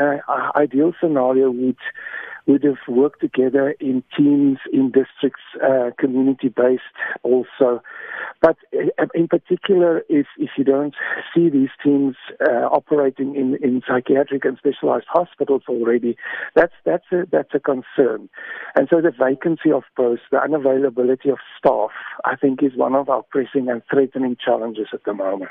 uh, ideal scenario would would have worked together in teams in districts, uh, community based also. But uh, in particular, if, if you don't see these teams uh, operating in, in psychiatric and specialized hospitals already, that's, that's, a, that's a concern. And so the vacancy of posts, the unavailability of staff, I think is one of our pressing and threatening challenges at the moment.